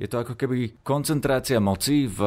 Je to ako keby koncentrácia moci v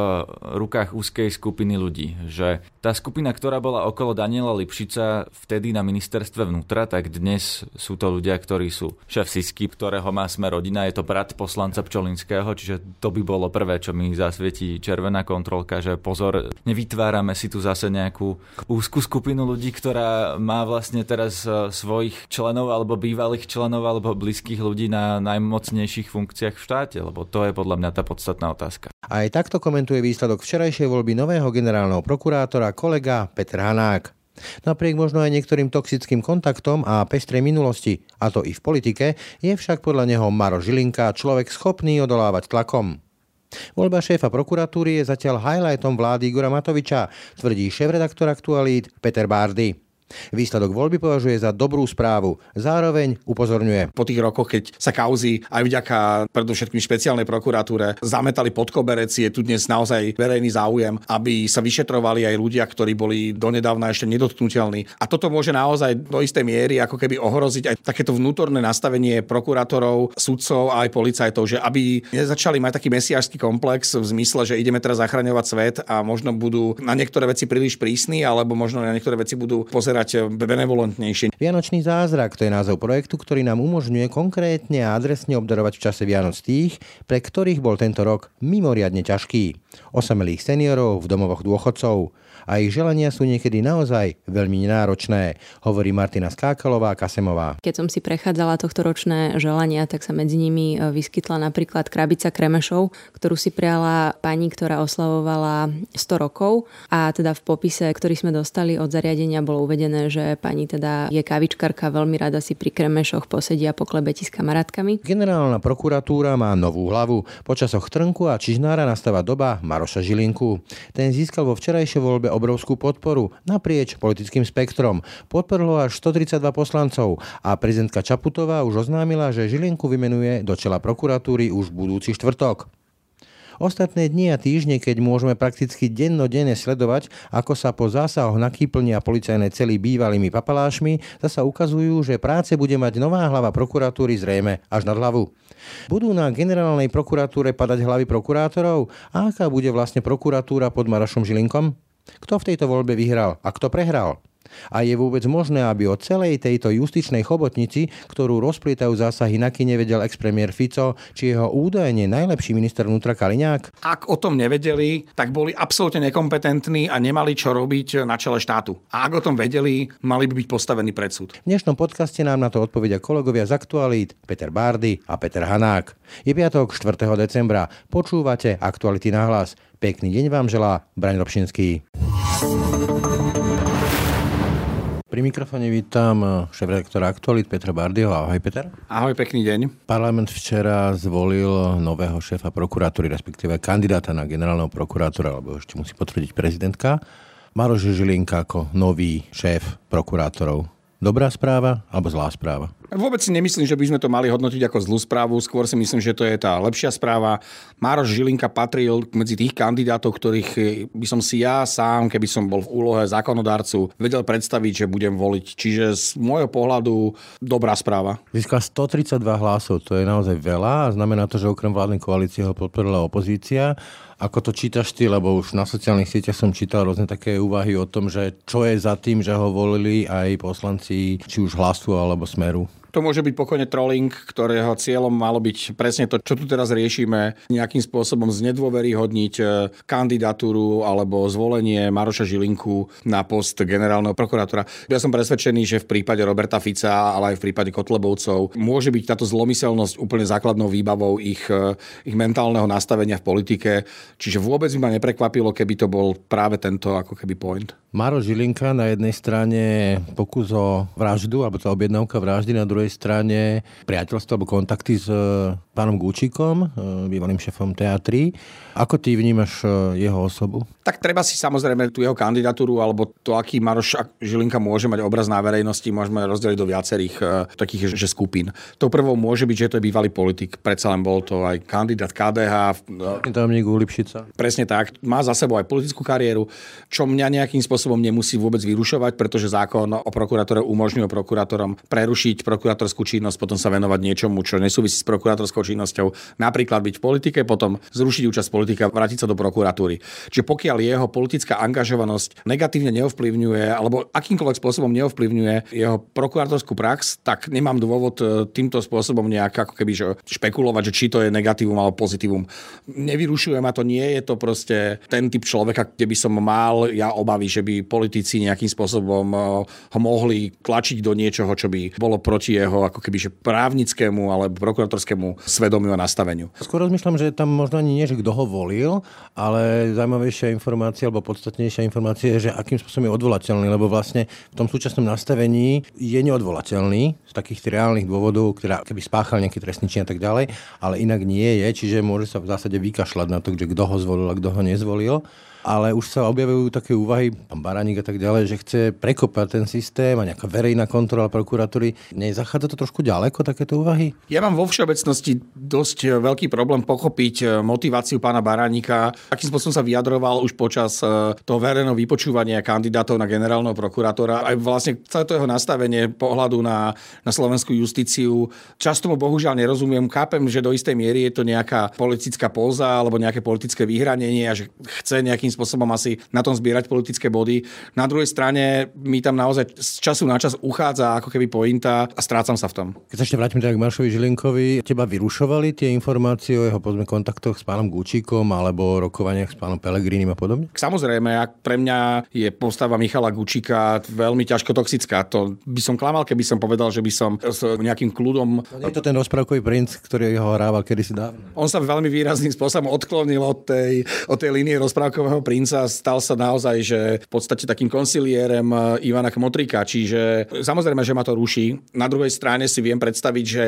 rukách úzkej skupiny ľudí. Že tá skupina, ktorá bola okolo Daniela Lipšica vtedy na ministerstve vnútra, tak dnes sú to ľudia, ktorí sú šéf Sisky, ktorého má sme rodina, je to brat poslanca Pčolinského, čiže to by bolo prvé, čo mi zasvietí červená kontrolka, že pozor, nevytvárame si tu zase nejakú úzkú skupinu ľudí, ktorá má vlastne teraz e, svojich členov alebo bývalých členov alebo blízkych ľudí na najmocnejších funkciách v štáte, lebo to je podľa mňa tá podstatná otázka. Aj takto komentuje výsledok včerajšej voľby nového generálneho prokurátora kolega Peter Hanák. Napriek možno aj niektorým toxickým kontaktom a pestrej minulosti, a to i v politike, je však podľa neho Maro Žilinka človek schopný odolávať tlakom. Voľba šéfa prokuratúry je zatiaľ highlightom vlády Igora Matoviča, tvrdí šéf-redaktor aktualít Peter Bárdy. Výsledok voľby považuje za dobrú správu. Zároveň upozorňuje. Po tých rokoch, keď sa kauzy aj vďaka predovšetkým špeciálnej prokuratúre zametali pod koberec, je tu dnes naozaj verejný záujem, aby sa vyšetrovali aj ľudia, ktorí boli donedávna ešte nedotknutelní. A toto môže naozaj do istej miery ako keby ohroziť aj takéto vnútorné nastavenie prokurátorov, sudcov a aj policajtov, že aby nezačali mať taký mesiářský komplex v zmysle, že ideme teraz zachraňovať svet a možno budú na niektoré veci príliš prísni, alebo možno na niektoré veci budú pozerať vyzerať benevolentnejšie. Vianočný zázrak to je názov projektu, ktorý nám umožňuje konkrétne a adresne obdarovať v čase Vianoc tých, pre ktorých bol tento rok mimoriadne ťažký. Osamelých seniorov v domovoch dôchodcov a ich želania sú niekedy naozaj veľmi nenáročné, hovorí Martina Skákalová Kasemová. Keď som si prechádzala tohto ročné želania, tak sa medzi nimi e, vyskytla napríklad krabica kremešov, ktorú si prijala pani, ktorá oslavovala 100 rokov a teda v popise, ktorý sme dostali od zariadenia, bolo uvedené, že pani teda je kavičkarka, veľmi rada si pri kremešoch posedia po klebeti s kamarátkami. Generálna prokuratúra má novú hlavu. Počasoch Trnku a Čižnára nastáva doba Maroša Žilinku. Ten získal vo včerajšej voľbe obrovskú podporu naprieč politickým spektrom. Podporilo až 132 poslancov a prezidentka Čaputová už oznámila, že Žilinku vymenuje do čela prokuratúry už budúci štvrtok. Ostatné dni a týždne, keď môžeme prakticky dennodenne sledovať, ako sa po zásahoch nakýplnia policajné cely bývalými papalášmi, zasa ukazujú, že práce bude mať nová hlava prokuratúry zrejme až nad hlavu. Budú na generálnej prokuratúre padať hlavy prokurátorov? A aká bude vlastne prokuratúra pod Marošom Žilinkom? Kto v tejto voľbe vyhral a kto prehral? A je vôbec možné, aby o celej tejto justičnej chobotnici, ktorú rozplietajú zásahy naky nevedel ex-premiér Fico, či jeho údajne najlepší minister vnútra Kaliňák? Ak o tom nevedeli, tak boli absolútne nekompetentní a nemali čo robiť na čele štátu. A ak o tom vedeli, mali by byť postavení pred súd. V dnešnom podcaste nám na to odpovedia kolegovia z Aktualít Peter Bárdy a Peter Hanák. Je piatok 4. decembra. Počúvate Aktuality na hlas. Pekný deň vám želá Braň Robšinský. Pri mikrofone vítam šéf-redaktora Aktualit Petra Bardieho. Ahoj Peter. Ahoj, pekný deň. Parlament včera zvolil nového šéfa prokuratúry, respektíve kandidáta na generálneho prokurátora, alebo ešte musí potvrdiť prezidentka. Maroš Žilinka ako nový šéf prokurátorov. Dobrá správa alebo zlá správa? Vôbec si nemyslím, že by sme to mali hodnotiť ako zlú správu, skôr si myslím, že to je tá lepšia správa. Mároš Žilinka patril medzi tých kandidátov, ktorých by som si ja sám, keby som bol v úlohe zákonodárcu, vedel predstaviť, že budem voliť. Čiže z môjho pohľadu dobrá správa. Získal 132 hlasov, to je naozaj veľa a znamená to, že okrem vládnej koalície ho podporila opozícia. Ako to čítaš ty, lebo už na sociálnych sieťach som čítal rôzne také úvahy o tom, že čo je za tým, že ho volili aj poslanci či už hlasu alebo smeru. To môže byť pokojne trolling, ktorého cieľom malo byť presne to, čo tu teraz riešime, nejakým spôsobom znedôveryhodniť e, kandidatúru alebo zvolenie Maroša Žilinku na post generálneho prokurátora. Ja som presvedčený, že v prípade Roberta Fica, ale aj v prípade Kotlebovcov môže byť táto zlomyselnosť úplne základnou výbavou ich, e, ich mentálneho nastavenia v politike. Čiže vôbec by ma neprekvapilo, keby to bol práve tento ako keby point. Maro Žilinka na jednej strane pokus o vraždu, alebo to objednávka vraždy, na druhej strane priateľstvo alebo kontakty s e, pánom Gúčikom, e, bývalým šefom teatry. Ako ty vnímaš e, jeho osobu? Tak treba si samozrejme tú jeho kandidatúru alebo to, aký Maroš Žilinka môže mať obraz na verejnosti, môžeme rozdeliť do viacerých takých že skupín. To prvou môže byť, že to je bývalý politik. Predsa len bol to aj kandidát KDH. Tajomník Lipšica. Presne tak. Má za sebou aj politickú kariéru, čo mňa nejakým spôsobom nemusí vôbec vyrušovať, pretože zákon o prokuratúre umožňuje prokurátorom prerušiť prokurátor prokurátorskú činnosť, potom sa venovať niečomu, čo nesúvisí s prokurátorskou činnosťou, napríklad byť v politike, potom zrušiť účasť politika, vrátiť sa do prokuratúry. Čiže pokiaľ jeho politická angažovanosť negatívne neovplyvňuje alebo akýmkoľvek spôsobom neovplyvňuje jeho prokurátorskú prax, tak nemám dôvod e, týmto spôsobom nejak ako keby že špekulovať, že či to je negatívum alebo pozitívum. Nevyrušuje ma to, nie je to proste ten typ človeka, kde by som mal ja obavy, že by politici nejakým spôsobom e, ho mohli tlačiť do niečoho, čo by bolo proti jeho ako keby že právnickému alebo prokuratorskému svedomiu a nastaveniu. Skôr rozmýšľam, že tam možno ani nie, že kto ho volil, ale zaujímavejšia informácia alebo podstatnejšia informácia je, že akým spôsobom je odvolateľný, lebo vlastne v tom súčasnom nastavení je neodvolateľný z takých reálnych dôvodov, ktorá keby spáchal nejaký trestný čin a tak ďalej, ale inak nie je, čiže môže sa v zásade vykašľať na to, že kto ho zvolil a kto ho nezvolil ale už sa objavujú také úvahy, pán Baraník a tak ďalej, že chce prekopať ten systém a nejaká verejná kontrola prokuratúry. Nezachádza to trošku ďaleko, takéto úvahy? Ja mám vo všeobecnosti dosť veľký problém pochopiť eh, motiváciu pána Baraníka, akým spôsobom sa vyjadroval už počas eh, toho verejného vypočúvania kandidátov na generálneho prokurátora. Aj vlastne celé to jeho nastavenie pohľadu na, na slovenskú justíciu. Často mu bohužiaľ nerozumiem. Kápem, že do istej miery je to nejaká politická póza alebo nejaké politické vyhranenie a že chce nejakým spôsobom asi na tom zbierať politické body. Na druhej strane mi tam naozaj z času na čas uchádza ako keby pointa a strácam sa v tom. Keď sa ešte vrátim teda k Maršovi Žilinkovi, teba vyrušovali tie informácie o jeho pozme kontaktoch s pánom Gučíkom alebo rokovaniach s pánom Pelegrínim a podobne? Samozrejme, ak pre mňa je postava Michala Gučíka veľmi ťažko toxická. To by som klamal, keby som povedal, že by som s nejakým kľudom... No, je to ten rozprávkový princ, ktorý ho hrával kedysi dávno. On sa veľmi výrazným spôsobom odklonil od tej, od tej línie rozprávkového princa stal sa naozaj, že v podstate takým konsiliérem eh, Ivana Kmotrika, čiže samozrejme, že ma to ruší. Na druhej strane si viem predstaviť, že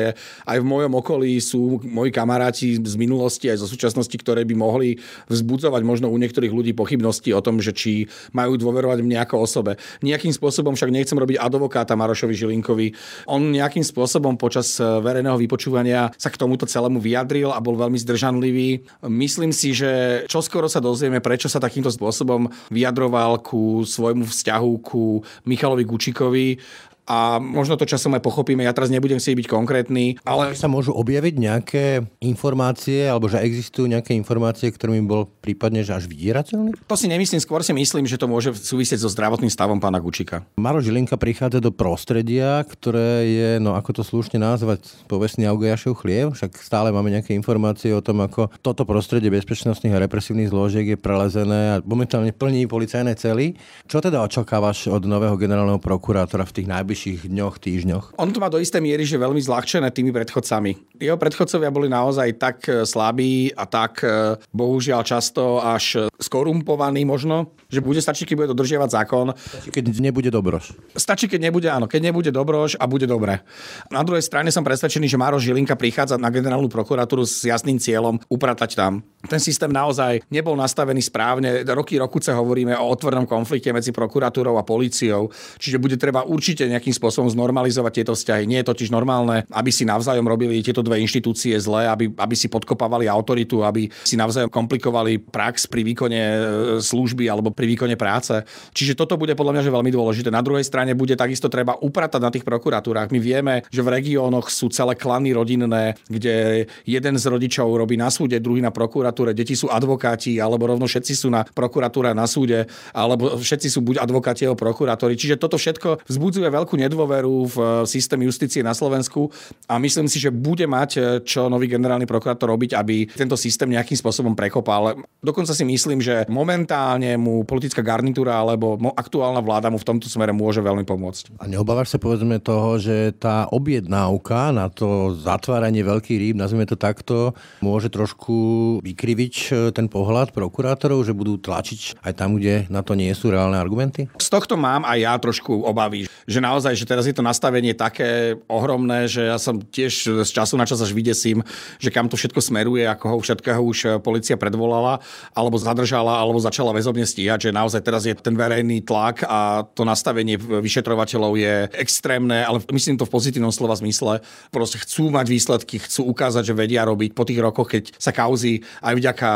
aj v mojom okolí sú moji kamaráti z minulosti aj zo súčasnosti, ktoré by mohli vzbudzovať možno u niektorých ľudí pochybnosti o tom, že či majú dôverovať mne ako osobe. Nejakým spôsobom však nechcem robiť advokáta Marošovi Žilinkovi. On nejakým spôsobom počas eh, verejného vypočúvania sa k tomuto celému vyjadril a bol veľmi zdržanlivý. Myslím si, že čoskoro sa dozvieme, prečo sa takýmto spôsobom vyjadroval ku svojmu vzťahu ku Michalovi Gučikovi a možno to časom aj pochopíme. Ja teraz nebudem si byť konkrétny, ale... Sa môžu objaviť nejaké informácie, alebo že existujú nejaké informácie, ktorými bol prípadne že až vydierateľný? To si nemyslím, skôr si myslím, že to môže súvisieť so zdravotným stavom pána Gučika. Maro Žilinka prichádza do prostredia, ktoré je, no ako to slušne nazvať, povestný Augejašov chlieb, však stále máme nejaké informácie o tom, ako toto prostredie bezpečnostných a represívnych zložiek je prelezené a momentálne plní policajné cely. Čo teda očakávaš od nového generálneho prokurátora v tých najbližších najbližších dňoch, týždňoch? On to má do istej miery, že veľmi zľahčené tými predchodcami. Jeho predchodcovia boli naozaj tak e, slabí a tak e, bohužiaľ často až skorumpovaní možno, že bude stačiť, keď bude dodržiavať zákon. Stačí, keď nebude dobroš. Stačí, keď nebude, áno, keď nebude dobroš a bude dobre. Na druhej strane som presvedčený, že Máro Žilinka prichádza na generálnu prokuratúru s jasným cieľom upratať tam. Ten systém naozaj nebol nastavený správne. Roky, rokuce hovoríme o otvornom konflikte medzi prokuratúrou a políciou, čiže bude treba určite nejaký nejakým spôsobom znormalizovať tieto vzťahy. Nie je totiž normálne, aby si navzájom robili tieto dve inštitúcie zle, aby, aby si podkopávali autoritu, aby si navzájom komplikovali prax pri výkone e, služby alebo pri výkone práce. Čiže toto bude podľa mňa že veľmi dôležité. Na druhej strane bude takisto treba upratať na tých prokuratúrach. My vieme, že v regiónoch sú celé klany rodinné, kde jeden z rodičov robí na súde, druhý na prokuratúre, deti sú advokáti, alebo rovno všetci sú na prokuratúre na súde, alebo všetci sú buď advokáti alebo prokurátori. Čiže toto všetko vzbudzuje veľkú nedôveru v eh, systém justície na Slovensku a myslím si, že bude mať eh, čo nový generálny prokurátor robiť, aby tento systém nejakým spôsobom prekopal. Dokonca si myslím, že momentálne mu politická garnitúra alebo aktuálna vláda mu v tomto smere môže veľmi pomôcť. A neobávaš sa povedzme toho, že tá objednávka na to zatváranie veľkých rýb, nazvime to takto, môže trošku vykriviť eh, ten pohľad prokurátorov, že budú tlačiť aj tam, kde na to nie sú reálne argumenty? Z tohto mám aj ja trošku obavy, že naozaj naozaj, že teraz je to nastavenie také ohromné, že ja som tiež z času na čas až vydesím, že kam to všetko smeruje, ako ho všetkého už policia predvolala, alebo zadržala, alebo začala väzobne stíhať, že naozaj teraz je ten verejný tlak a to nastavenie vyšetrovateľov je extrémne, ale myslím to v pozitívnom slova zmysle. Proste chcú mať výsledky, chcú ukázať, že vedia robiť po tých rokoch, keď sa kauzy aj vďaka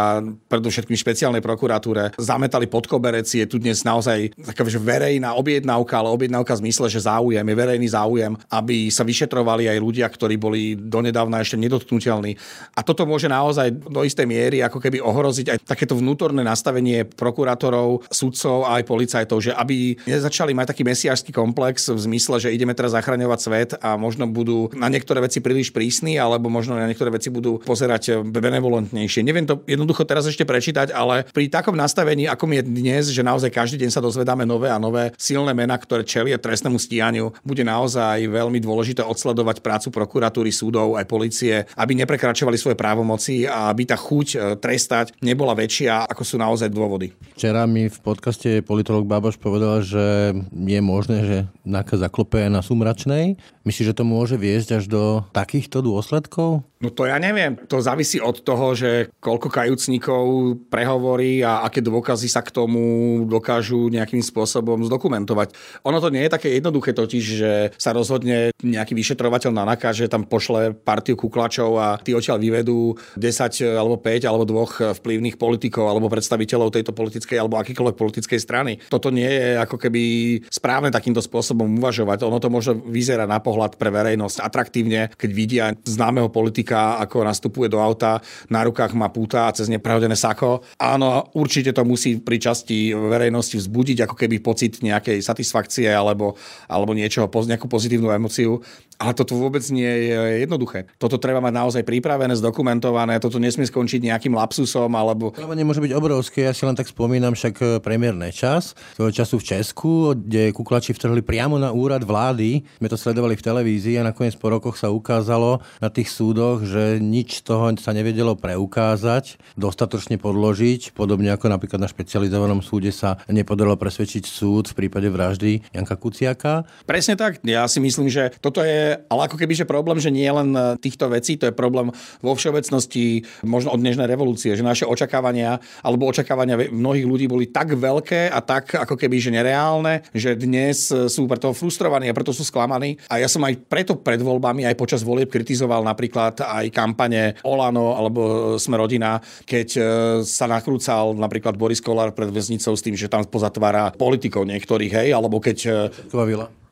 predovšetkým špeciálnej prokuratúre zametali pod koberec, je tu dnes naozaj taká že verejná objednávka, ale objednávka v zmysle, že záujem, je verejný záujem, aby sa vyšetrovali aj ľudia, ktorí boli donedávna ešte nedotknutelní. A toto môže naozaj do istej miery ako keby ohroziť aj takéto vnútorné nastavenie prokurátorov, sudcov a aj policajtov, že aby nezačali mať taký mesiášsky komplex v zmysle, že ideme teraz zachraňovať svet a možno budú na niektoré veci príliš prísni, alebo možno na niektoré veci budú pozerať benevolentnejšie. Neviem to jednoducho teraz ešte prečítať, ale pri takom nastavení, ako je dnes, že naozaj každý deň sa dozvedáme nové a nové silné mená, ktoré čelia trestnému stíhaniu, bude naozaj veľmi dôležité odsledovať prácu prokuratúry, súdov aj policie, aby neprekračovali svoje právomoci a aby tá chuť e, trestať nebola väčšia, ako sú naozaj dôvody. Včera mi v podcaste politolog Baboš povedal, že je možné, že NAKA zaklope na Sumračnej. Myslíš, že to môže viesť až do takýchto dôsledkov? No to ja neviem. To závisí od toho, že koľko kajúcnikov prehovorí a aké dôkazy sa k tomu dokážu nejakým spôsobom zdokumentovať. Ono to nie je také jednoduché totiž, že sa rozhodne nejaký vyšetrovateľ na NAKA, že tam pošle partiu kuklačov a tí odtiaľ vyvedú 10 alebo 5 alebo dvoch vplyvných politikov alebo predstaviteľov tejto politickej alebo akýkoľvek politickej strany. Toto nie je ako keby správne takýmto spôsobom uvažovať. Ono to môže vyzerať na pohľad pre verejnosť atraktívne, keď vidia známeho politika ako nastupuje do auta, na rukách má púta a cez nepravdené sako. Áno, určite to musí pri časti verejnosti vzbudiť ako keby pocit nejakej satisfakcie alebo, alebo niečoho, nejakú pozitívnu emociu. Ale toto vôbec nie je jednoduché. Toto treba mať naozaj pripravené, zdokumentované, toto nesmie skončiť nejakým lapsusom alebo... To nemôže byť obrovské, ja si len tak spomínam, však e, premiér Nečas, toho času v Česku, kde kuklači vtrhli priamo na úrad vlády, sme to sledovali v televízii a nakoniec po rokoch sa ukázalo na tých súdoch, že nič toho sa nevedelo preukázať, dostatočne podložiť, podobne ako napríklad na špecializovanom súde sa nepodarilo presvedčiť súd v prípade vraždy Janka Kuciaka. Presne tak, ja si myslím, že toto je ale ako keby, že problém, že nie len e, týchto vecí, to je problém vo všeobecnosti možno od dnešnej revolúcie, že naše očakávania alebo očakávania mnohých ľudí boli tak veľké a tak ako keby, že nereálne, že dnes e, sú preto frustrovaní a preto sú sklamaní. A ja som aj preto pred voľbami, aj počas volieb kritizoval napríklad aj kampane Olano alebo Sme rodina, keď sa nakrúcal napríklad Boris Kolár pred väznicou s tým, že tam pozatvára politikov niektorých, hej, alebo keď...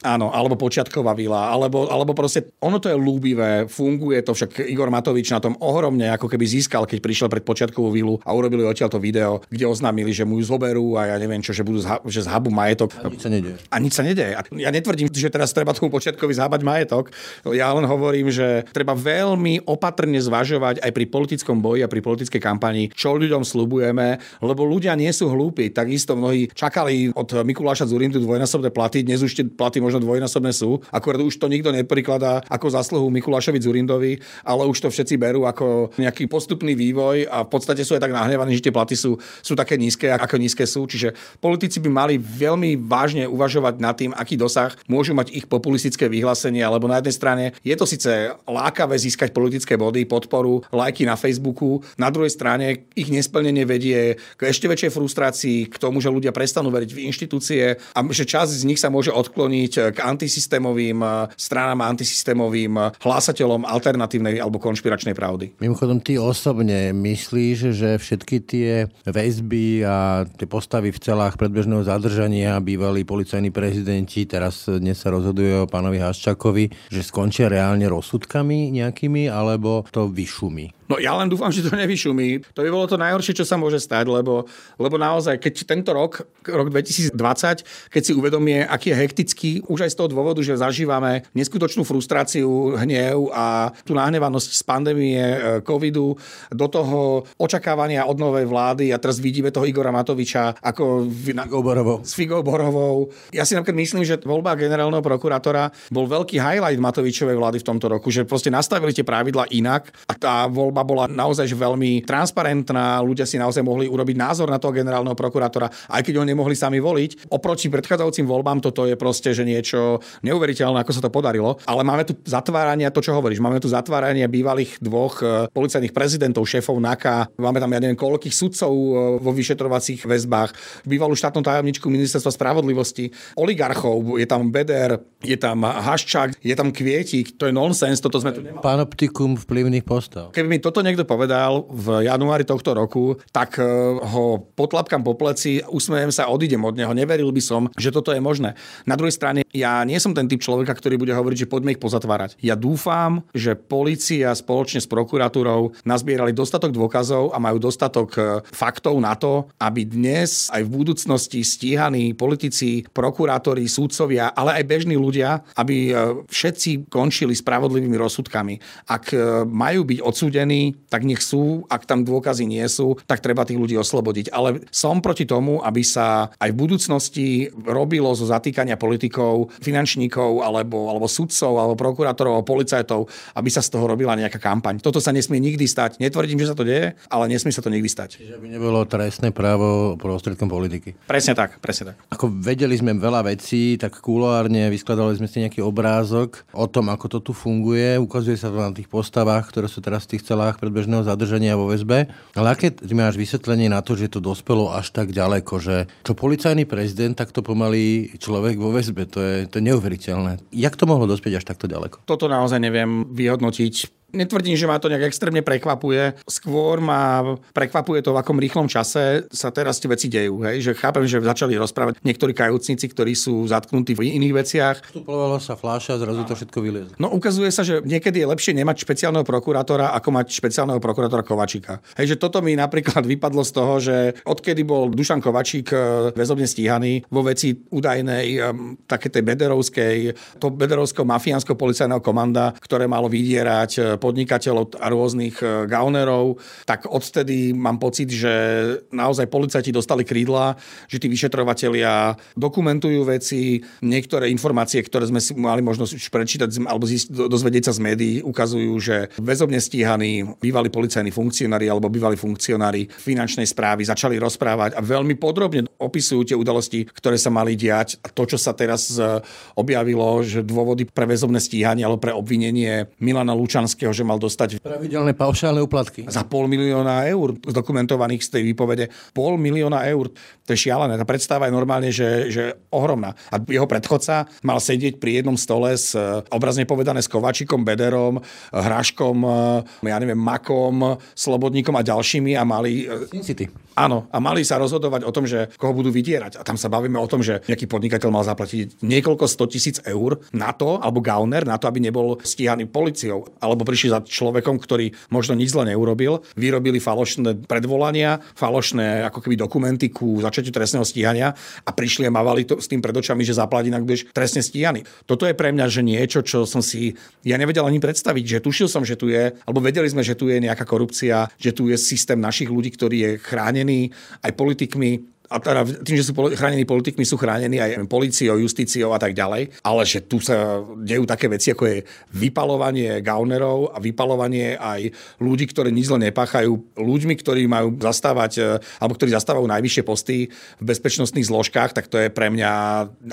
Áno, alebo počiatková vila, alebo, alebo proste ono to je ľúbivé, funguje to, však Igor Matovič na tom ohromne ako keby získal, keď prišiel pred počiatkovú vilu a urobili odtiaľ to video, kde oznámili, že mu ju zoberú a ja neviem čo, že budú zha- že zhabu majetok. A nič sa nedeje. A nič sa nedeje. A ja netvrdím, že teraz treba tomu počiatkovi zhábať majetok. Ja len hovorím, že treba veľmi opatrne zvažovať aj pri politickom boji a pri politickej kampani, čo ľuďom slubujeme, lebo ľudia nie sú hlúpi. Takisto mnohí čakali od Mikuláša Zurindu dvojnásobné platy, dnes už tie platy možno dvojnásobné sú. Akurát už to nikto neprikladá ako zásluhu Mikulášovi Zurindovi, ale už to všetci berú ako nejaký postupný vývoj a v podstate sú aj tak nahnevaní, že tie platy sú, sú také nízke, ako nízke sú. Čiže politici by mali veľmi vážne uvažovať nad tým, aký dosah môžu mať ich populistické vyhlásenia, lebo na jednej strane je to síce lákavé získať politické body, podporu, lajky na Facebooku, na druhej strane ich nesplnenie vedie k ešte väčšej frustrácii, k tomu, že ľudia prestanú veriť v inštitúcie a že časť z nich sa môže odkloniť k antisystémovým eh, stranám a antisystémovým eh, hlásateľom alternatívnej alebo konšpiračnej pravdy. Mimochodom, ty osobne myslíš, že všetky tie väzby a tie postavy v celách predbežného zadržania bývalí policajní prezidenti, teraz dnes sa rozhoduje o pánovi Haščakovi, že skončia reálne rozsudkami nejakými, alebo to vyšumí? No ja len dúfam, že to nevyšumí. To by bolo to najhoršie, čo sa môže stať, lebo, lebo naozaj, keď tento rok, rok 2020, keď si uvedomie, aký je hektický, už aj z toho dôvodu, že zažívame neskutočnú frustráciu, hnev a tú nahnevanosť z pandémie e, covidu, do toho očakávania od novej vlády a teraz vidíme toho Igora Matoviča ako Borovou. s Figou Borovou. Ja si napríklad myslím, že voľba generálneho prokurátora bol veľký highlight Matovičovej vlády v tomto roku, že proste nastavili tie pravidla inak a tá voľba voľba bola naozaj veľmi transparentná, ľudia si naozaj mohli urobiť názor na toho generálneho prokurátora, aj keď ho nemohli sami voliť. Oproti predchádzajúcim voľbám toto je proste, že niečo neuveriteľné, ako sa to podarilo. Ale máme tu zatvárania, to čo hovoríš, máme tu zatváranie bývalých dvoch e, policajných prezidentov, šéfov NAKA, máme tam ja neviem koľkých sudcov e, vo vyšetrovacích väzbách, bývalú štátnu tajomničku ministerstva spravodlivosti, oligarchov, je tam Beder, je tam Haščák, je tam Kvietik, to je nonsens, toto sme tu nemali. Panoptikum vplyvných postav. Keby mi to toto niekto povedal v januári tohto roku, tak e, ho potlapkam po pleci, usmejem sa, odídem od neho. Neveril by som, že toto je možné. Na druhej strane, ja nie som ten typ človeka, ktorý bude hovoriť, že poďme ich pozatvárať. Ja dúfam, že policia spoločne s prokuratúrou nazbierali dostatok dôkazov a majú dostatok e, faktov na to, aby dnes aj v budúcnosti stíhaní politici, prokurátori, súdcovia, ale aj bežní ľudia, aby e, všetci končili spravodlivými rozsudkami. Ak majú byť odsúdení, tak nech sú, ak tam dôkazy nie sú, tak treba tých ľudí oslobodiť. Ale som proti tomu, aby sa aj v budúcnosti robilo zo zatýkania politikov, finančníkov, alebo, alebo sudcov, alebo prokurátorov, alebo policajtov, aby sa z toho robila nejaká kampaň. Toto sa nesmie nikdy stať. Netvrdím, že sa to deje, ale nesmie sa to nikdy stať. Čiže by nebolo trestné právo prostriedkom politiky. Presne tak, presne tak. Ako vedeli sme veľa vecí, tak kuloárne vyskladali sme si nejaký obrázok o tom, ako to tu funguje. Ukazuje sa to na tých postavách, ktoré sú teraz v tých celách predbežného zadržania vo väzbe. Ale aké ty máš vysvetlenie na to, že to dospelo až tak ďaleko, že čo policajný prezident, tak to pomaly človek vo väzbe. To je, to je neuveriteľné. Jak to mohlo dospieť až takto ďaleko? Toto naozaj neviem vyhodnotiť Netvrdím, že ma to nejak extrémne prekvapuje. Skôr ma prekvapuje to, v akom rýchlom čase sa teraz tie veci dejú. Hej? Že chápem, že začali rozprávať niektorí kajúcnici, ktorí sú zatknutí v iných veciach. Vstupovalo sa fláša, zrazu to všetko vyliezlo. No ukazuje sa, že niekedy je lepšie nemať špeciálneho prokurátora, ako mať špeciálneho prokurátora Kovačika. Hej, že toto mi napríklad vypadlo z toho, že odkedy bol Dušan Kovačík eh, väzobne stíhaný vo veci údajnej eh, také tej bederovskej, to bederovského mafiánsko-policajného komanda, ktoré malo vydierať eh, podnikateľov a rôznych e, gaunerov, tak odtedy mám pocit, že naozaj policajti dostali krídla, že tí vyšetrovatelia dokumentujú veci, niektoré informácie, ktoré sme si mali možnosť už prečítať alebo zísť, dozvedieť sa z médií, ukazujú, že väzobne stíhaní bývalí policajní funkcionári alebo bývalí funkcionári finančnej správy začali rozprávať a veľmi podrobne opisujú tie udalosti, ktoré sa mali diať. A to, čo sa teraz e, objavilo, že dôvody pre väzobné stíhanie alebo pre obvinenie Milana Lučanského Kovačického, že mal dostať pravidelné paušálne úplatky. Za pol milióna eur zdokumentovaných z tej výpovede. Pol milióna eur. To je šialené. Tá predstava je normálne, že, že ohromná. A jeho predchodca mal sedieť pri jednom stole s obrazne povedané s Kovačikom, Bederom, Hráškom, ja neviem, Makom, Slobodníkom a ďalšími a mali... Sin City. Áno, a mali sa rozhodovať o tom, že koho budú vydierať. A tam sa bavíme o tom, že nejaký podnikateľ mal zaplatiť niekoľko 100 tisíc eur na to, alebo gauner, na to, aby nebol stíhaný policiou. Alebo prišli za človekom, ktorý možno nič zle neurobil, vyrobili falošné predvolania, falošné ako keby dokumenty ku začiatiu trestného stíhania a prišli a mávali to s tým pred očami, že zaplatí, inak budeš trestne stíhaný. Toto je pre mňa že niečo, čo som si ja nevedel ani predstaviť, že tušil som, že tu je, alebo vedeli sme, že tu je nejaká korupcia, že tu je systém našich ľudí, ktorý je chránený aj politikmi, a teda tým, že sú chránení politikmi, sú chránení aj policiou, justíciou a tak ďalej, ale že tu sa dejú také veci, ako je vypalovanie gaunerov a vypalovanie aj ľudí, ktorí nič zle nepáchajú, ľuďmi, ktorí majú zastávať, e, alebo ktorí zastávajú najvyššie posty v bezpečnostných zložkách, tak to je pre mňa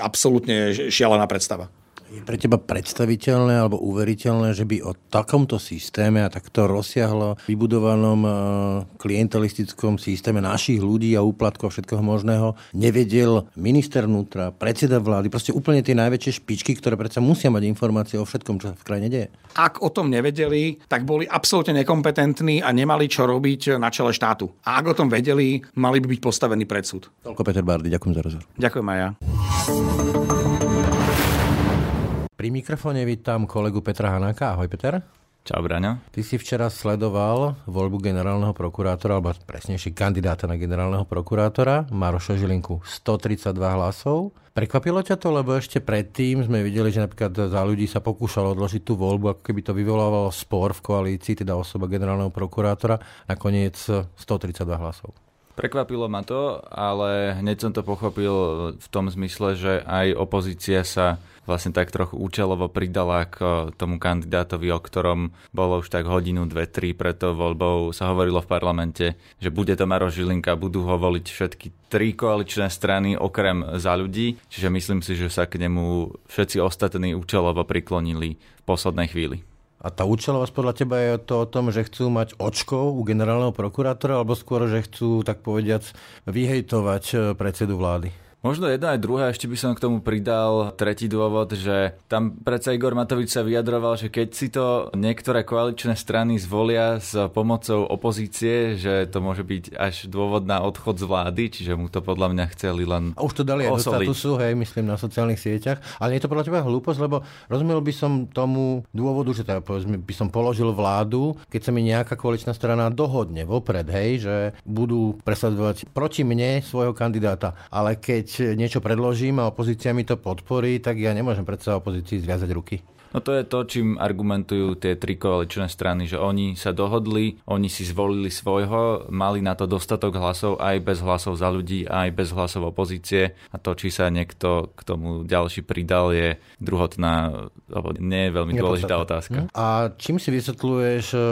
absolútne šialená predstava. Je pre teba predstaviteľné alebo uveriteľné, že by o takomto systéme a takto rozsiahlo vybudovanom e, klientelistickom systéme našich ľudí a úplatkov všetkého možného nevedel minister vnútra, predseda vlády, proste úplne tie najväčšie špičky, ktoré predsa musia mať informácie o všetkom, čo sa v krajine deje? Ak o tom nevedeli, tak boli absolútne nekompetentní a nemali čo robiť na čele štátu. A ak o tom vedeli, mali by byť postavení pred súd. Toľko Peter Bardy, ďakujem za rozhovor. Ďakujem aj ja. Pri mikrofóne vítam kolegu Petra Hanáka. Ahoj Peter. Čau, Braňo. Ty si včera sledoval voľbu generálneho prokurátora, alebo presnejšie kandidáta na generálneho prokurátora, Maroša Žilinku. 132 hlasov. Prekvapilo ťa to, lebo ešte predtým sme videli, že napríklad za ľudí sa pokúšalo odložiť tú voľbu, ako keby to vyvolávalo spor v koalícii, teda osoba generálneho prokurátora, nakoniec 132 hlasov. Prekvapilo ma to, ale hneď som to pochopil v tom zmysle, že aj opozícia sa vlastne tak trochu účelovo pridala k tomu kandidátovi, o ktorom bolo už tak hodinu, dve, tri pred tou voľbou. Sa hovorilo v parlamente, že bude to Maro Žilinka, budú ho voliť všetky tri koaličné strany okrem za ľudí. Čiže myslím si, že sa k nemu všetci ostatní účelovo priklonili v poslednej chvíli. A tá účelovosť podľa teba je to o tom, že chcú mať očko u generálneho prokurátora, alebo skôr, že chcú, tak povediac, vyhejtovať e, predsedu vlády? Možno jedno aj druhé, ešte by som k tomu pridal tretí dôvod, že tam predsa Igor Matovič sa vyjadroval, že keď si to niektoré koaličné strany zvolia s pomocou opozície, že to môže byť až dôvod na odchod z vlády, čiže mu to podľa mňa chceli len A už to dali aj do statusu, hej, myslím na sociálnych sieťach. Ale je to podľa teba hlúposť, lebo rozumel by som tomu dôvodu, že teda povedzme, by som položil vládu, keď sa mi nejaká koaličná strana dohodne vopred, hej, že budú presadzovať proti mne svojho kandidáta. Ale keď niečo predložím a opozícia mi to podporí, tak ja nemôžem predsa opozícii zviazať ruky. No to je to, čím argumentujú tie tri koaličné strany, že oni sa dohodli, oni si zvolili svojho, mali na to dostatok hlasov aj bez hlasov za ľudí, aj bez hlasov opozície a to, či sa niekto k tomu ďalší pridal, je druhotná, alebo nie je veľmi dôležitá otázka. Hm? A čím si vysvetľuješ eh,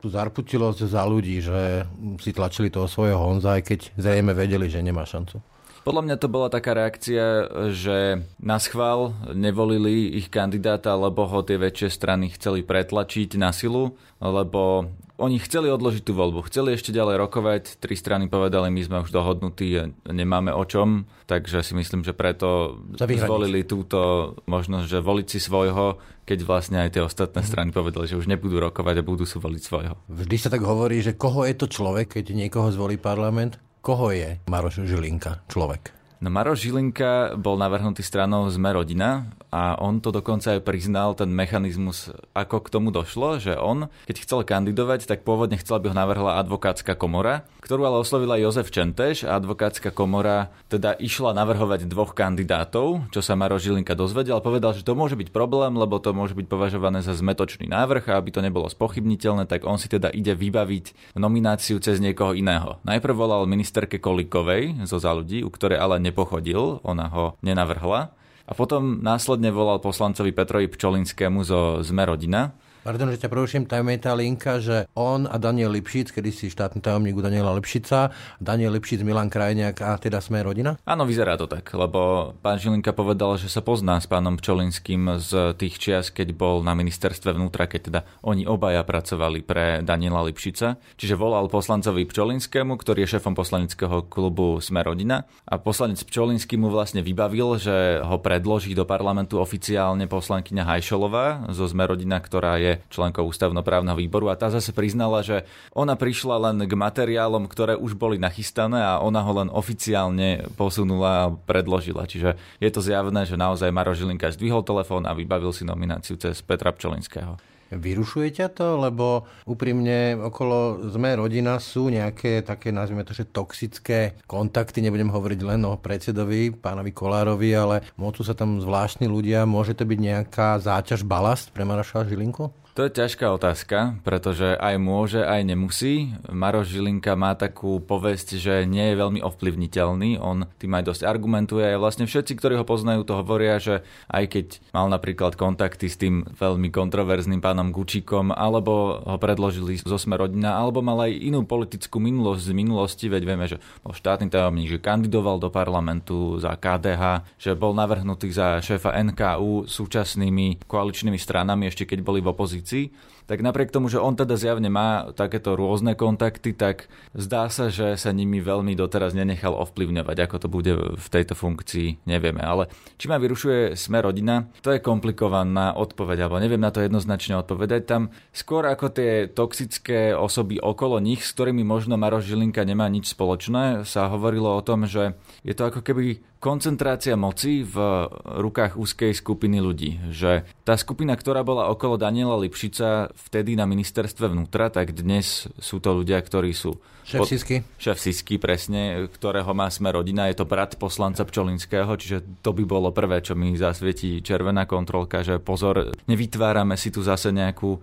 tú zarputilosť za ľudí, že si tlačili toho svojho Honza, aj keď zrejme vedeli, že nemá šancu? Podľa mňa to bola taká reakcia, že na schvál nevolili ich kandidáta, lebo ho tie väčšie strany chceli pretlačiť na silu, lebo oni chceli odložiť tú voľbu, chceli ešte ďalej rokovať, tri strany povedali, my sme už dohodnutí, nemáme o čom, takže si myslím, že preto zvolili túto možnosť, že voliť si svojho, keď vlastne aj tie ostatné mhm. strany povedali, že už nebudú rokovať a budú si voliť svojho. Vždy sa tak hovorí, že koho je to človek, keď niekoho zvolí parlament? Koho je Maroš Žilinka človek? No Maroš Žilinka bol navrhnutý stranou Sme rodina a on to dokonca aj priznal, ten mechanizmus, ako k tomu došlo, že on, keď chcel kandidovať, tak pôvodne chcel, aby ho navrhla advokátska komora, ktorú ale oslovila Jozef Čenteš a advokátska komora teda išla navrhovať dvoch kandidátov, čo sa Maroš Žilinka dozvedel, povedal, že to môže byť problém, lebo to môže byť považované za zmetočný návrh a aby to nebolo spochybniteľné, tak on si teda ide vybaviť nomináciu cez niekoho iného. Najprv volal ministerke Kolikovej zo za ľudí, u ktorej ale nepochodil, ona ho nenavrhla. A potom následne volal poslancovi Petrovi Pčolinskému zo Sme rodina, Pardon, že ťa preruším, tam je tá linka, že on a Daniel Lipšic, kedy si štátny tajomník u Daniela Lipšica, Daniel Lipšic, Milan Krajniak a teda sme rodina? Áno, vyzerá to tak, lebo pán Žilinka povedal, že sa pozná s pánom Pčolinským z tých čias, keď bol na ministerstve vnútra, keď teda oni obaja pracovali pre Daniela Lipšica. Čiže volal poslancovi Pčolinskému, ktorý je šéfom poslaneckého klubu Sme rodina a poslanec Pčolinský mu vlastne vybavil, že ho predloží do parlamentu oficiálne poslankyňa Hajšolová zo Sme rodina, ktorá je členkou ústavnoprávneho výboru a tá zase priznala, že ona prišla len k materiálom, ktoré už boli nachystané a ona ho len oficiálne posunula a predložila. Čiže je to zjavné, že naozaj Maro Žilinka zdvihol telefón a vybavil si nomináciu cez Petra Pčolinského. Vyrušuje ťa to? Lebo úprimne okolo sme rodina sú nejaké také, nazvime to, že toxické kontakty. Nebudem hovoriť len o predsedovi, pánovi Kolárovi, ale môžu sa tam zvláštni ľudia. Môže to byť nejaká záťaž, balast pre Maraša Žilinku? To je ťažká otázka, pretože aj môže, aj nemusí. Maroš Žilinka má takú povesť, že nie je veľmi ovplyvniteľný. On tým aj dosť argumentuje. A vlastne všetci, ktorí ho poznajú, to hovoria, že aj keď mal napríklad kontakty s tým veľmi kontroverzným pánom Gučíkom, alebo ho predložili zo Sme rodina, alebo mal aj inú politickú minulosť z minulosti, veď vieme, že bol štátny tajomník, že kandidoval do parlamentu za KDH, že bol navrhnutý za šéfa NKU súčasnými koaličnými stranami, ešte keď boli v opozícii pozícii, tak napriek tomu, že on teda zjavne má takéto rôzne kontakty, tak zdá sa, že sa nimi veľmi doteraz nenechal ovplyvňovať. Ako to bude v tejto funkcii, nevieme. Ale či ma vyrušuje sme rodina, to je komplikovaná odpoveď, alebo neviem na to jednoznačne odpovedať. Tam skôr ako tie toxické osoby okolo nich, s ktorými možno Maroš Žilinka nemá nič spoločné, sa hovorilo o tom, že je to ako keby koncentrácia moci v rukách úzkej skupiny ľudí. Že tá skupina, ktorá bola okolo Daniela Lipšica vtedy na ministerstve vnútra, tak dnes sú to ľudia, ktorí sú... Šéf Sisky. Šéf Sisky, presne, ktorého má sme rodina. Je to brat poslanca Pčolinského, čiže to by bolo prvé, čo mi zasvietí červená kontrolka, že pozor, nevytvárame si tu zase nejakú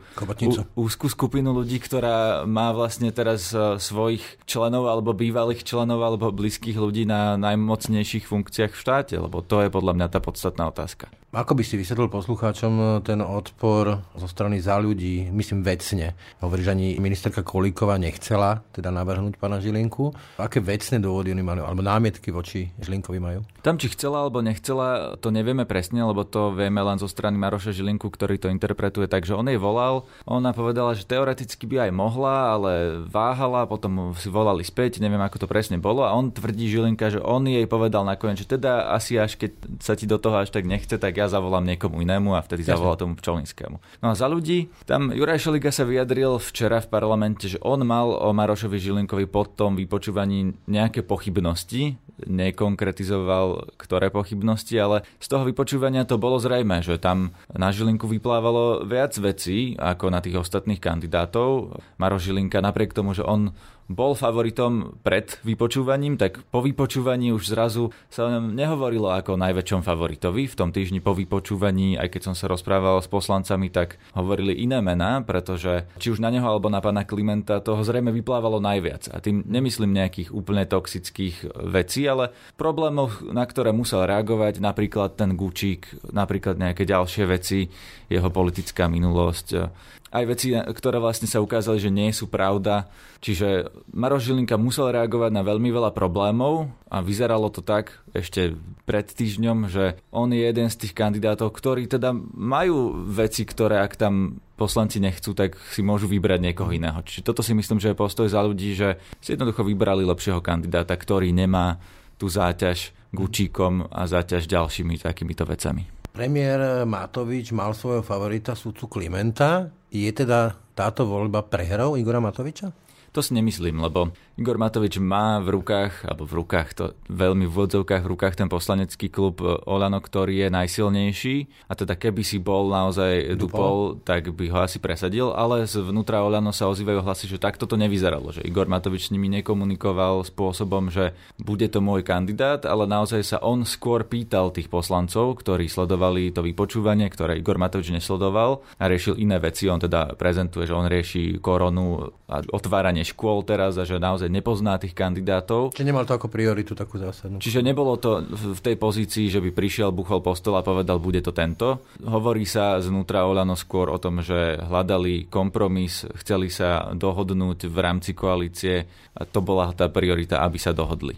úzkú skupinu ľudí, ktorá má vlastne teraz e, svojich členov alebo bývalých členov alebo blízkych ľudí na najmocnejších funkciách v štáte, lebo to je podľa mňa tá podstatná otázka. Ako by si vysvetlil poslucháčom ten odpor zo strany za ľudí, myslím vecne? Hovoríš, ani ministerka Kolíková nechcela teda navrhnúť pána Žilinku. Aké vecné dôvody oni mali, alebo námietky voči Žilinkovi majú? Tam, či chcela alebo nechcela, to nevieme presne, lebo to vieme len zo strany Maroša Žilinku, ktorý to interpretuje. Takže on jej volal, ona povedala, že teoreticky by aj mohla, ale váhala, potom si volali späť, neviem ako to presne bolo a on tvrdí Žilinka, že on jej povedal nakoniec, že teda asi až keď sa ti do toho až tak nechce, tak ja zavolám niekomu inému a vtedy zavolal tomu Pčolinskému. No a za ľudí, tam Juraj Šeliga sa vyjadril včera v parlamente, že on mal o Marošovi Žilinkovi po tom vypočúvaní nejaké pochybnosti, nekonkretizoval ktoré pochybnosti, ale z toho vypočúvania to bolo zrejme, že tam na Žilinku vyplávalo viac vecí ako na tých ostatných kandidátov. Maro Žilinka napriek tomu, že on bol favoritom pred vypočúvaním, tak po vypočúvaní už zrazu sa o ňom nehovorilo ako najväčšom favoritovi. V tom týždni po vypočúvaní, aj keď som sa rozprával s poslancami, tak hovorili iné mená, pretože či už na neho alebo na pána Klimenta toho zrejme vyplávalo najviac. A tým nemyslím nejakých úplne toxických vecí, ale problémov, na ktoré musel reagovať, napríklad ten Gučík, napríklad nejaké ďalšie veci, jeho politická minulosť aj veci, ktoré vlastne sa ukázali, že nie sú pravda. Čiže Maroš Žilinka musel reagovať na veľmi veľa problémov a vyzeralo to tak ešte pred týždňom, že on je jeden z tých kandidátov, ktorí teda majú veci, ktoré ak tam poslanci nechcú, tak si môžu vybrať niekoho iného. Čiže toto si myslím, že je postoj za ľudí, že si jednoducho vybrali lepšieho kandidáta, ktorý nemá tú záťaž gučíkom a záťaž ďalšími takýmito vecami. Premiér Matovič mal svojho favorita súdcu Klimenta. Je teda táto voľba prehrou Igora Matoviča? To si nemyslím, lebo Igor Matovič má v rukách, alebo v rukách, to veľmi v vodzovkách v rukách ten poslanecký klub e, Olano, ktorý je najsilnejší a teda keby si bol naozaj dupol, tak by ho asi presadil, ale zvnútra Olano sa ozývajú hlasy, že takto to nevyzeralo, že Igor Matovič s nimi nekomunikoval spôsobom, že bude to môj kandidát, ale naozaj sa on skôr pýtal tých poslancov, ktorí sledovali to vypočúvanie, ktoré Igor Matovič nesledoval a riešil iné veci. On teda prezentuje, že on rieši koronu a otváranie škôl teraz a že naozaj nepozná tých kandidátov. Čiže nemal to ako prioritu takú zásadnú. Čiže nebolo to v tej pozícii, že by prišiel, buchol postol a povedal, bude to tento. Hovorí sa znútra Olano skôr o tom, že hľadali kompromis, chceli sa dohodnúť v rámci koalície a to bola tá priorita, aby sa dohodli.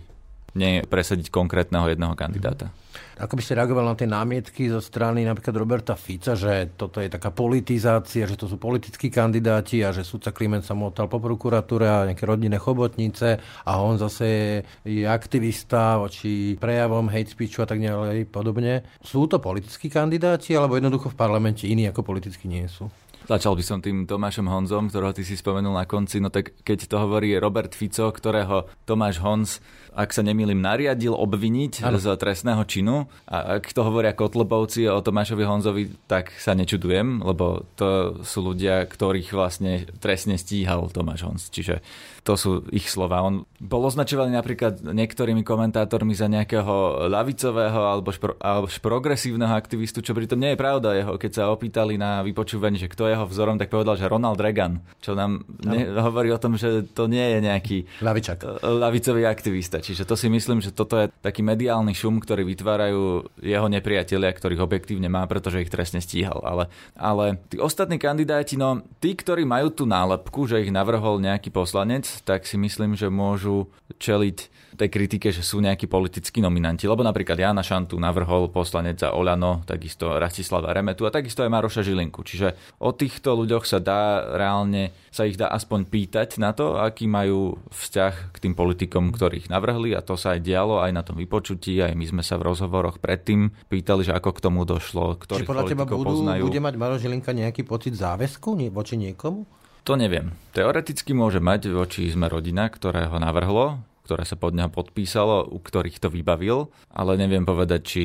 Nie presadiť konkrétneho jedného kandidáta. Ako by ste reagoval na tie námietky zo strany napríklad Roberta Fica, že toto je taká politizácia, že to sú politickí kandidáti a že súdca Kliment sa motal po prokuratúre a nejaké rodinné chobotnice a on zase je aktivista voči prejavom, hate speechu a tak ďalej podobne. Sú to politickí kandidáti alebo jednoducho v parlamente iní ako politicky nie sú? Začal by som tým Tomášom Honzom, ktorého ty si spomenul na konci. No tak keď to hovorí Robert Fico, ktorého Tomáš Honz, ak sa nemýlim, nariadil obviniť ano. z trestného činu. A ak to hovoria Kotlobovci o Tomášovi Honzovi, tak sa nečudujem, lebo to sú ľudia, ktorých vlastne trestne stíhal Tomáš Honz. Čiže to sú ich slova. On bol označovaný napríklad niektorými komentátormi za nejakého lavicového alebo, špro, alebo progresívneho aktivistu, čo pritom nie je pravda jeho. Keď sa opýtali na vypočúvanie, že kto je jeho vzorom, tak povedal, že Ronald Reagan, čo nám ne, hovorí o tom, že to nie je nejaký Lavičak. lavicový aktivista. Čiže to si myslím, že toto je taký mediálny šum, ktorý vytvárajú jeho nepriatelia, ktorých objektívne má, pretože ich trestne stíhal. Ale, ale tí ostatní kandidáti, no tí, ktorí majú tú nálepku, že ich navrhol nejaký poslanec, tak si myslím, že môžu čeliť tej kritike, že sú nejakí politickí nominanti. Lebo napríklad Jana Šantu navrhol poslanec za Olano, takisto Rastislava Remetu a takisto aj Maroša Žilinku. Čiže o týchto ľuďoch sa dá reálne, sa ich dá aspoň pýtať na to, aký majú vzťah k tým politikom, ktorých navrhli a to sa aj dialo aj na tom vypočutí, aj my sme sa v rozhovoroch predtým pýtali, že ako k tomu došlo, ktorých Či podľa teba budú, poznajú. bude mať Maroš Žilinka nejaký pocit záväzku voči niekomu? To neviem. Teoreticky môže mať voči sme rodina, ktoré ho navrhlo, ktoré sa pod neho podpísalo, u ktorých to vybavil, ale neviem povedať, či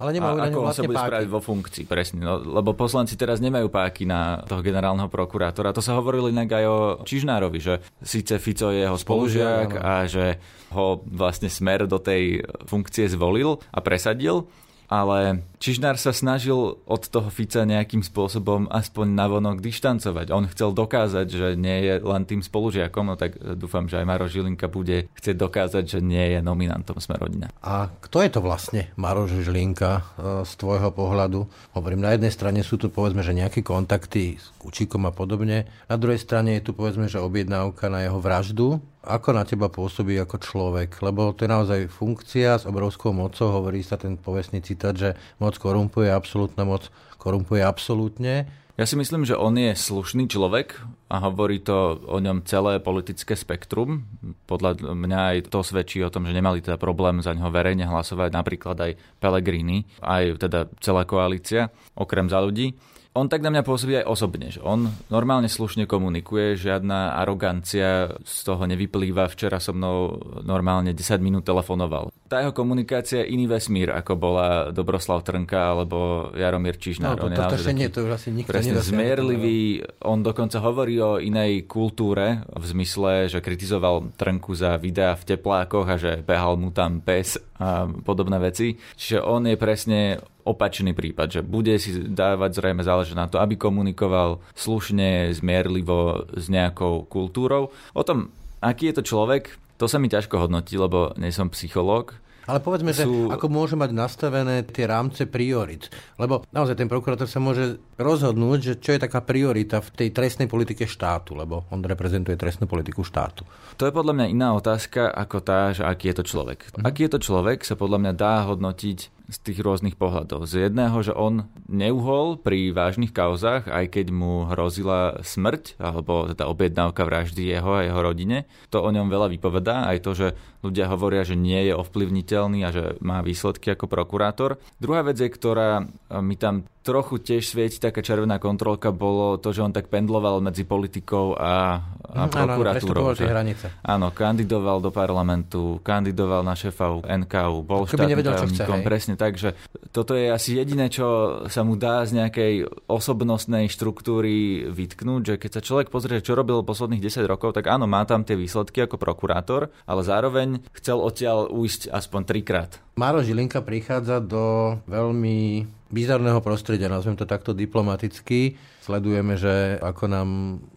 ale a, ako on sa bude páky. spraviť vo funkcii, presne. No, lebo poslanci teraz nemajú páky na toho generálneho prokurátora. To sa hovorilo inak aj o Čižnárovi, že síce Fico je jeho spolužiak a že ho vlastne smer do tej funkcie zvolil a presadil, ale Čižnár sa snažil od toho Fica nejakým spôsobom aspoň navonok dištancovať. On chcel dokázať, že nie je len tým spolužiakom, no tak dúfam, že aj Maro Žilinka bude chcieť dokázať, že nie je nominantom Smerodina. A kto je to vlastne Maro Žilinka e, z tvojho pohľadu? Hovorím, na jednej strane sú tu povedzme, že nejaké kontakty s Kučíkom a podobne, na druhej strane je tu povedzme, že objednávka na jeho vraždu, ako na teba pôsobí ako človek? Lebo to je naozaj funkcia s obrovskou mocou, hovorí sa ten povestný citát, že moc korumpuje, absolútna moc korumpuje absolútne. Ja si myslím, že on je slušný človek a hovorí to o ňom celé politické spektrum. Podľa mňa aj to svedčí o tom, že nemali teda problém za ňoho verejne hlasovať napríklad aj Pelegrini, aj teda celá koalícia, okrem za ľudí on tak na mňa pôsobí aj osobne, že on normálne slušne komunikuje, žiadna arogancia z toho nevyplýva. Včera so mnou normálne 10 minút telefonoval. Tá jeho komunikácia je iný vesmír, ako bola Dobroslav Trnka alebo Jaromír Čižnár. No, to, to, to, nie, to už asi nikto presne zmierlivý. On dokonca hovorí o inej kultúre v zmysle, že kritizoval Trnku za videá v teplákoch a že behal mu tam pes a podobné veci. Čiže on je presne opačný prípad, že bude si dávať zrejme záležať na to, aby komunikoval slušne, zmierlivo s nejakou kultúrou. O tom, aký je to človek, to sa mi ťažko hodnotí, lebo nie som psychológ, ale povedzme, sú... že ako môže mať nastavené tie rámce priorit. Lebo naozaj ten prokurátor sa môže rozhodnúť, že čo je taká priorita v tej trestnej politike štátu, lebo on reprezentuje trestnú politiku štátu. To je podľa mňa iná otázka ako tá, že aký je to človek. Mhm. Aký je to človek sa podľa mňa dá hodnotiť z tých rôznych pohľadov. Z jedného, že on neuhol pri vážnych kauzách, aj keď mu hrozila smrť, alebo teda objednávka vraždy jeho a jeho rodine. To o ňom veľa vypovedá, aj to, že ľudia hovoria, že nie je ovplyvniteľný a že má výsledky ako prokurátor. Druhá vec je, ktorá mi tam trochu tiež svieti taká červená kontrolka, bolo to, že on tak pendloval medzi politikou a, a mm, prokuratúrou. Áno, že, hranice. Áno, kandidoval do parlamentu, kandidoval na šéfa NKU, bol štátnym tajomníkom, presne tak, že toto je asi jediné, čo sa mu dá z nejakej osobnostnej štruktúry vytknúť, že keď sa človek pozrie, čo robil posledných 10 rokov, tak áno, má tam tie výsledky ako prokurátor, ale zároveň chcel odtiaľ ujsť aspoň trikrát. Maro Žilinka prichádza do veľmi bizarného prostredia, nazvem to takto diplomaticky. Sledujeme, že ako nám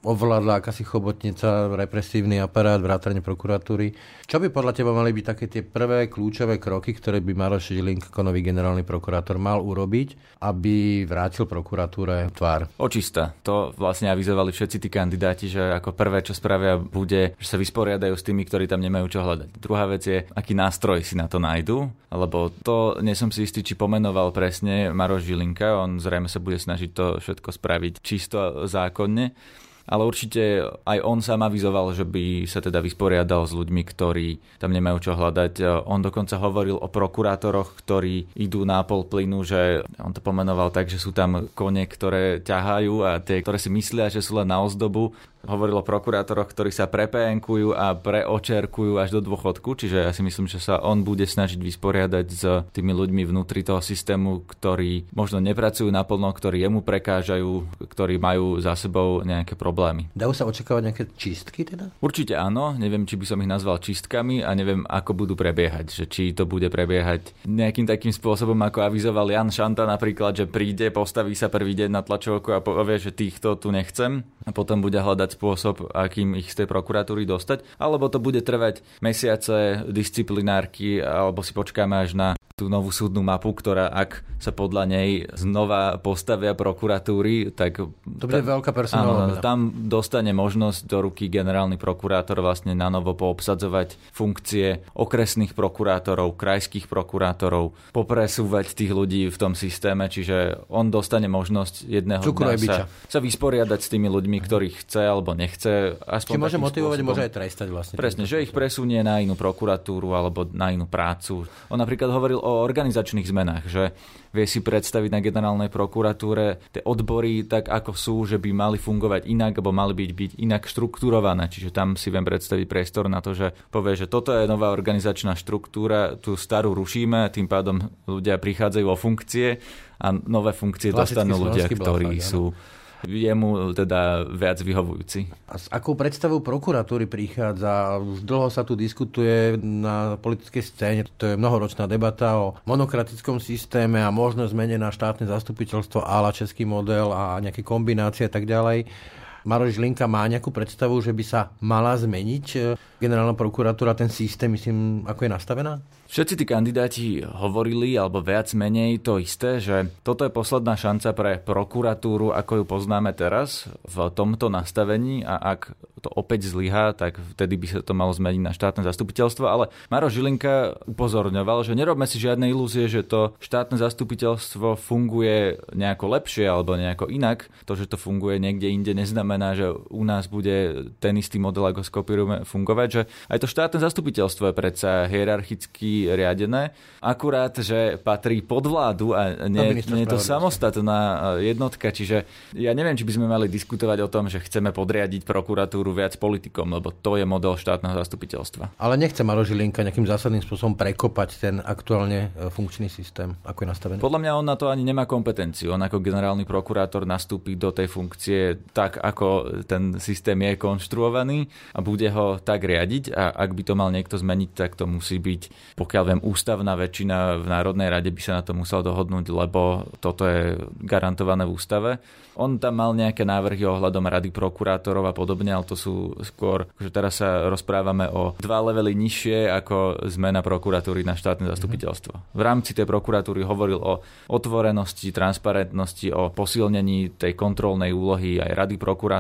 ovládla akási chobotnica, represívny aparát, vrátane prokuratúry. Čo by podľa teba mali byť také tie prvé kľúčové kroky, ktoré by Maroš Žilink ako nový generálny prokurátor mal urobiť, aby vrátil prokuratúre tvár? Očista. To vlastne avizovali všetci tí kandidáti, že ako prvé, čo spravia, bude, že sa vysporiadajú s tými, ktorí tam nemajú čo hľadať. Druhá vec je, aký nástroj si na to nájdu, lebo to nie som si istý, či pomenoval presne Maroš Žilinka, on zrejme sa bude snažiť to všetko spraviť čisto zákonne. Ale určite aj on sám avizoval, že by sa teda vysporiadal s ľuďmi, ktorí tam nemajú čo hľadať. On dokonca hovoril o prokurátoroch, ktorí idú na pol plynu, že on to pomenoval tak, že sú tam kone, ktoré ťahajú a tie, ktoré si myslia, že sú len na ozdobu, hovoril o prokurátoroch, ktorí sa prepenkujú a preočerkujú až do dôchodku, čiže ja si myslím, že sa on bude snažiť vysporiadať s tými ľuďmi vnútri toho systému, ktorí možno nepracujú naplno, ktorí jemu prekážajú, ktorí majú za sebou nejaké problémy. Dajú sa očakávať nejaké čistky teda? Určite áno, neviem, či by som ich nazval čistkami a neviem, ako budú prebiehať, že či to bude prebiehať nejakým takým spôsobom, ako avizoval Jan Šanta napríklad, že príde, postaví sa prvý deň na tlačovku a povie, že týchto tu nechcem a potom bude hľadať spôsob, akým ich z tej prokuratúry dostať, alebo to bude trvať mesiace disciplinárky, alebo si počkáme až na tú novú súdnu mapu, ktorá ak sa podľa nej znova postavia prokuratúry, tak... To bude ta, veľká personálna. tam dostane možnosť do ruky generálny prokurátor vlastne na novo poobsadzovať funkcie okresných prokurátorov, krajských prokurátorov, popresúvať tých ľudí v tom systéme, čiže on dostane možnosť jedného dňa sa, sa vysporiadať s tými ľuďmi, ktorých chce alebo nechce. Aspoň Či môže motivovať, spôsobom. môže aj trestať vlastne. Presne, že ich presunie na inú prokuratúru alebo na inú prácu. On napríklad hovoril o organizačných zmenách, že vie si predstaviť na generálnej prokuratúre tie odbory tak, ako sú, že by mali fungovať inak, alebo mali byť, byť inak štruktúrované. Čiže tam si viem predstaviť priestor na to, že povie, že toto je nová organizačná štruktúra, tú starú rušíme, tým pádom ľudia prichádzajú o funkcie a nové funkcie Klasický dostanú ľudia, ktorí sú je mu teda viac vyhovujúci. A s akou predstavou prokuratúry prichádza? Už dlho sa tu diskutuje na politickej scéne. To je mnohoročná debata o monokratickom systéme a možno zmene na štátne zastupiteľstvo ála český model a nejaké kombinácie a tak ďalej. Maroš Žlinka má nejakú predstavu, že by sa mala zmeniť e, generálna prokuratúra, ten systém, myslím, ako je nastavená? Všetci tí kandidáti hovorili, alebo viac menej to isté, že toto je posledná šanca pre prokuratúru, ako ju poznáme teraz, v tomto nastavení a ak to opäť zlyhá, tak vtedy by sa to malo zmeniť na štátne zastupiteľstvo. Ale Maro Žilinka upozorňoval, že nerobme si žiadne ilúzie, že to štátne zastupiteľstvo funguje nejako lepšie alebo nejako inak. To, že to funguje niekde inde, neznamená, že u nás bude ten istý model, ako skopírujeme, fungovať. Že aj to štátne zastupiteľstvo je predsa hierarchicky riadené, akurát, že patrí pod vládu a nie, nie je to samostatná jednotka. Čiže ja neviem, či by sme mali diskutovať o tom, že chceme podriadiť prokuratúru viac politikom, lebo to je model štátneho zastupiteľstva. Ale nechce Maro Žilinka nejakým zásadným spôsobom prekopať ten aktuálne e, funkčný systém, ako je nastavený? Podľa mňa on na to ani nemá kompetenciu. On ako generálny prokurátor nastúpi do tej funkcie tak, ako ten systém je konštruovaný a bude ho tak riadiť a ak by to mal niekto zmeniť, tak to musí byť, pokiaľ viem, ústavná väčšina v Národnej rade by sa na to musel dohodnúť, lebo toto je garantované v ústave. On tam mal nejaké návrhy ohľadom rady prokurátorov a podobne, ale to sú skôr, že teraz sa rozprávame o dva levely nižšie ako zmena prokuratúry na štátne zastupiteľstvo. V rámci tej prokuratúry hovoril o otvorenosti, transparentnosti, o posilnení tej kontrolnej úlohy aj rady prokurátorov.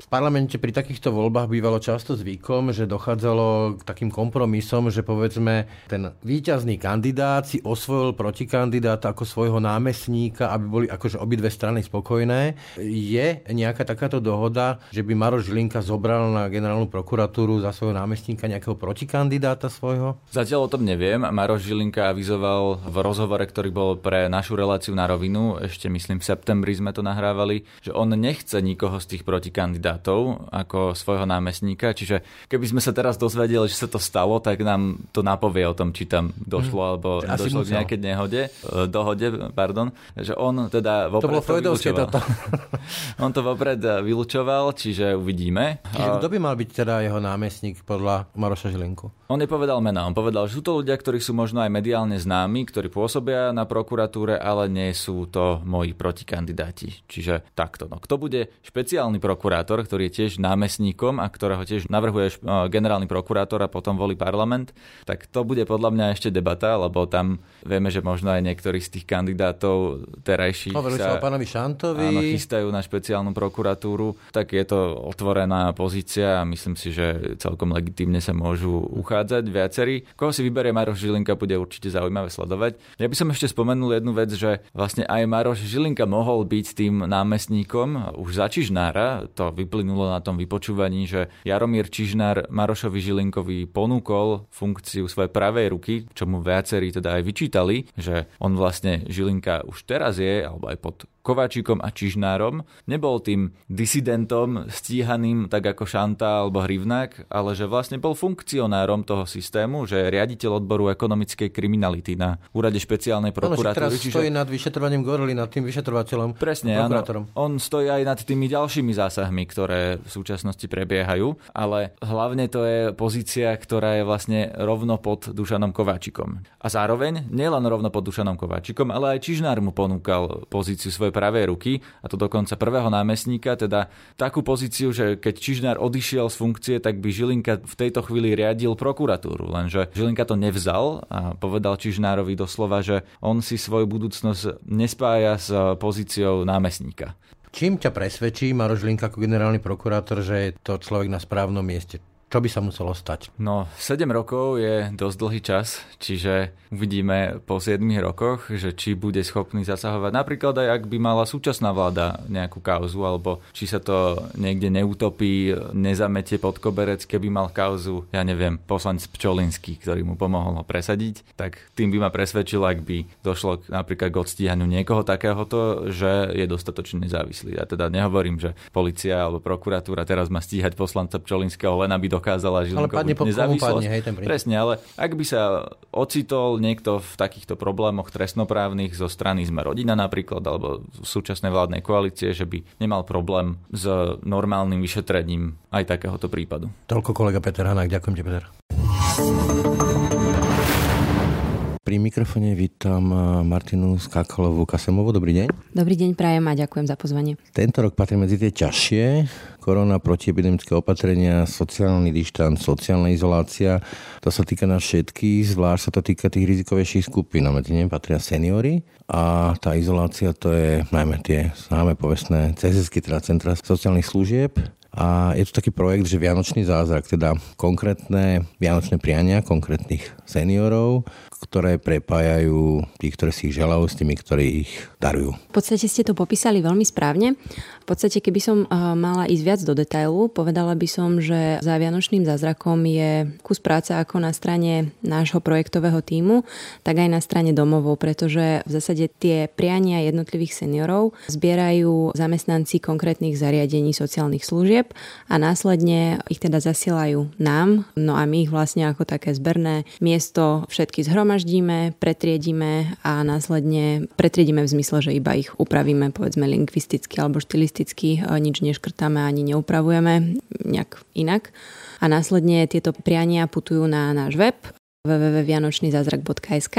V parlamente pri takýchto voľbách bývalo často zvykom, že dochádzalo k takým kompromisom, že povedzme ten víťazný kandidát si osvojil protikandidáta ako svojho námestníka, aby boli akože obidve strany spokojné je nejaká takáto dohoda, že by Maroš Žilinka zobral na generálnu prokuratúru za svojho námestníka nejakého protikandidáta svojho? Zatiaľ o tom neviem. Maroš Žilinka avizoval v rozhovore, ktorý bol pre našu reláciu na rovinu, ešte myslím v septembri sme to nahrávali, že on nechce nikoho z tých protikandidátov ako svojho námestníka, čiže keby sme sa teraz dozvedeli, že sa to stalo, tak nám to napovie o tom, či tam došlo hmm. alebo Asi došlo musel. k nejakej nehode, e, dohode, pardon, že on teda vopred to bolo Freudovské toto. On to vopred vylúčoval, čiže uvidíme. Čiže kto by mal byť teda jeho námestník podľa Maroša Žilinku? On nepovedal mena, on povedal, že sú to ľudia, ktorí sú možno aj mediálne známi, ktorí pôsobia na prokuratúre, ale nie sú to moji protikandidáti. Čiže takto. No. Kto bude špeciálny prokurátor, ktorý je tiež námestníkom a ktorého tiež navrhuje generálny prokurátor a potom volí parlament, tak to bude podľa mňa ešte debata, lebo tam vieme, že možno aj niektorí z tých kandidátov terajších Hovorili sa o pánovi Šantovi. Áno, chystajú na špeciálnu prokuratúru, tak je to otvorená pozícia a myslím si, že celkom legitímne sa môžu uchádzať viacerí. Koho si vyberie Maroš Žilinka, bude určite zaujímavé sledovať. Ja by som ešte spomenul jednu vec, že vlastne aj Maroš Žilinka mohol byť tým námestníkom už za Čižnára. To vyplynulo na tom vypočúvaní, že Jaromír Čižnár Marošovi Žilinkovi ponúkol funkciu svojej pravej ruky, čo mu viacerí teda aj vyčítali, že on vlastne Žilinka už teraz je, alebo aj pod Kováčikom a Čižnárom. Nebol tým disidentom stíhaným tak ako Šanta alebo Hrivnák, ale že vlastne bol funkcionárom toho systému, že je riaditeľ odboru ekonomickej kriminality na úrade špeciálnej prokuratúry. Teraz čiže... stojí nad vyšetrovaním Gorily, nad tým vyšetrovateľom. Presne, áno. On stojí aj nad tými ďalšími zásahmi, ktoré v súčasnosti prebiehajú, ale hlavne to je pozícia, ktorá je vlastne rovno pod Dušanom Kováčikom. A zároveň nielen rovno pod Dušanom Kováčikom, ale aj Čižnár mu ponúkal pozíciu svojej pravej ruky, a to dokonca prvého námestníka, teda takú pozíciu, že keď Čižnár odišiel z funkcie, tak by Žilinka v tejto chvíli riadil prokuratúru. Lenže Žilinka to nevzal a povedal Čižnárovi doslova, že on si svoju budúcnosť nespája s pozíciou námestníka. Čím ťa presvedčí Maroš Žilinka ako generálny prokurátor, že je to človek na správnom mieste? Čo by sa muselo stať? No, 7 rokov je dosť dlhý čas, čiže uvidíme po 7 rokoch, že či bude schopný zasahovať. Napríklad aj ak by mala súčasná vláda nejakú kauzu, alebo či sa to niekde neutopí, nezamete pod koberec, keby mal kauzu, ja neviem, poslanec Pčolinský, ktorý mu pomohol ho presadiť, tak tým by ma presvedčil, ak by došlo napríklad k odstíhaniu niekoho takéhoto, že je dostatočne nezávislý. Ja teda nehovorím, že policia alebo prokuratúra teraz má stíhať poslanca Pčolinského len aby dokázala Žilinkovú ale po nezávislosť. hej, ten Presne, ale ak by sa ocitol niekto v takýchto problémoch trestnoprávnych zo strany Sme rodina napríklad, alebo súčasnej vládnej koalície, že by nemal problém s normálnym vyšetrením aj takéhoto prípadu. Toľko kolega Peter Hanák, ďakujem ti Peter. Pri mikrofone vítam eh, Martinu Skakalovú Kasemovú. Dobrý deň. Dobrý deň, prajem a ďakujem za pozvanie. Tento rok patrí medzi tie ťažšie. Korona, protiepidemické opatrenia, sociálny dištanc, sociálna izolácia. To sa týka nás všetkých, zvlášť sa to týka tých rizikovejších skupín. A medzi nimi patria seniory a tá izolácia to je najmä tie známe povestné CSS, teda Centra sociálnych služieb. A je to taký projekt, že Vianočný zázrak, teda konkrétne vianočné priania konkrétnych seniorov, ktoré prepájajú tých, ktorí si ich želajú s tými, ktorí ich darujú. V podstate ste to popísali veľmi správne. V podstate, keby som eh, mala ísť viac do detailu, povedala by som, že za Vianočným zázrakom je kus práce ako na strane nášho projektového týmu, tak aj na strane domovov, pretože v zásade tie priania jednotlivých seniorov zbierajú zamestnanci konkrétnych zariadení sociálnych služieb a následne ich teda zasielajú nám, no a my ich vlastne ako také zberné miesto všetky zhromaždíme pretriedime a následne pretriedime v zmysle, že iba ich upravíme povedzme lingvisticky alebo štilisticky, nič neškrtáme ani neupravujeme nejak inak. A následne tieto priania putujú na náš web www.vianočnyzázrak.sk,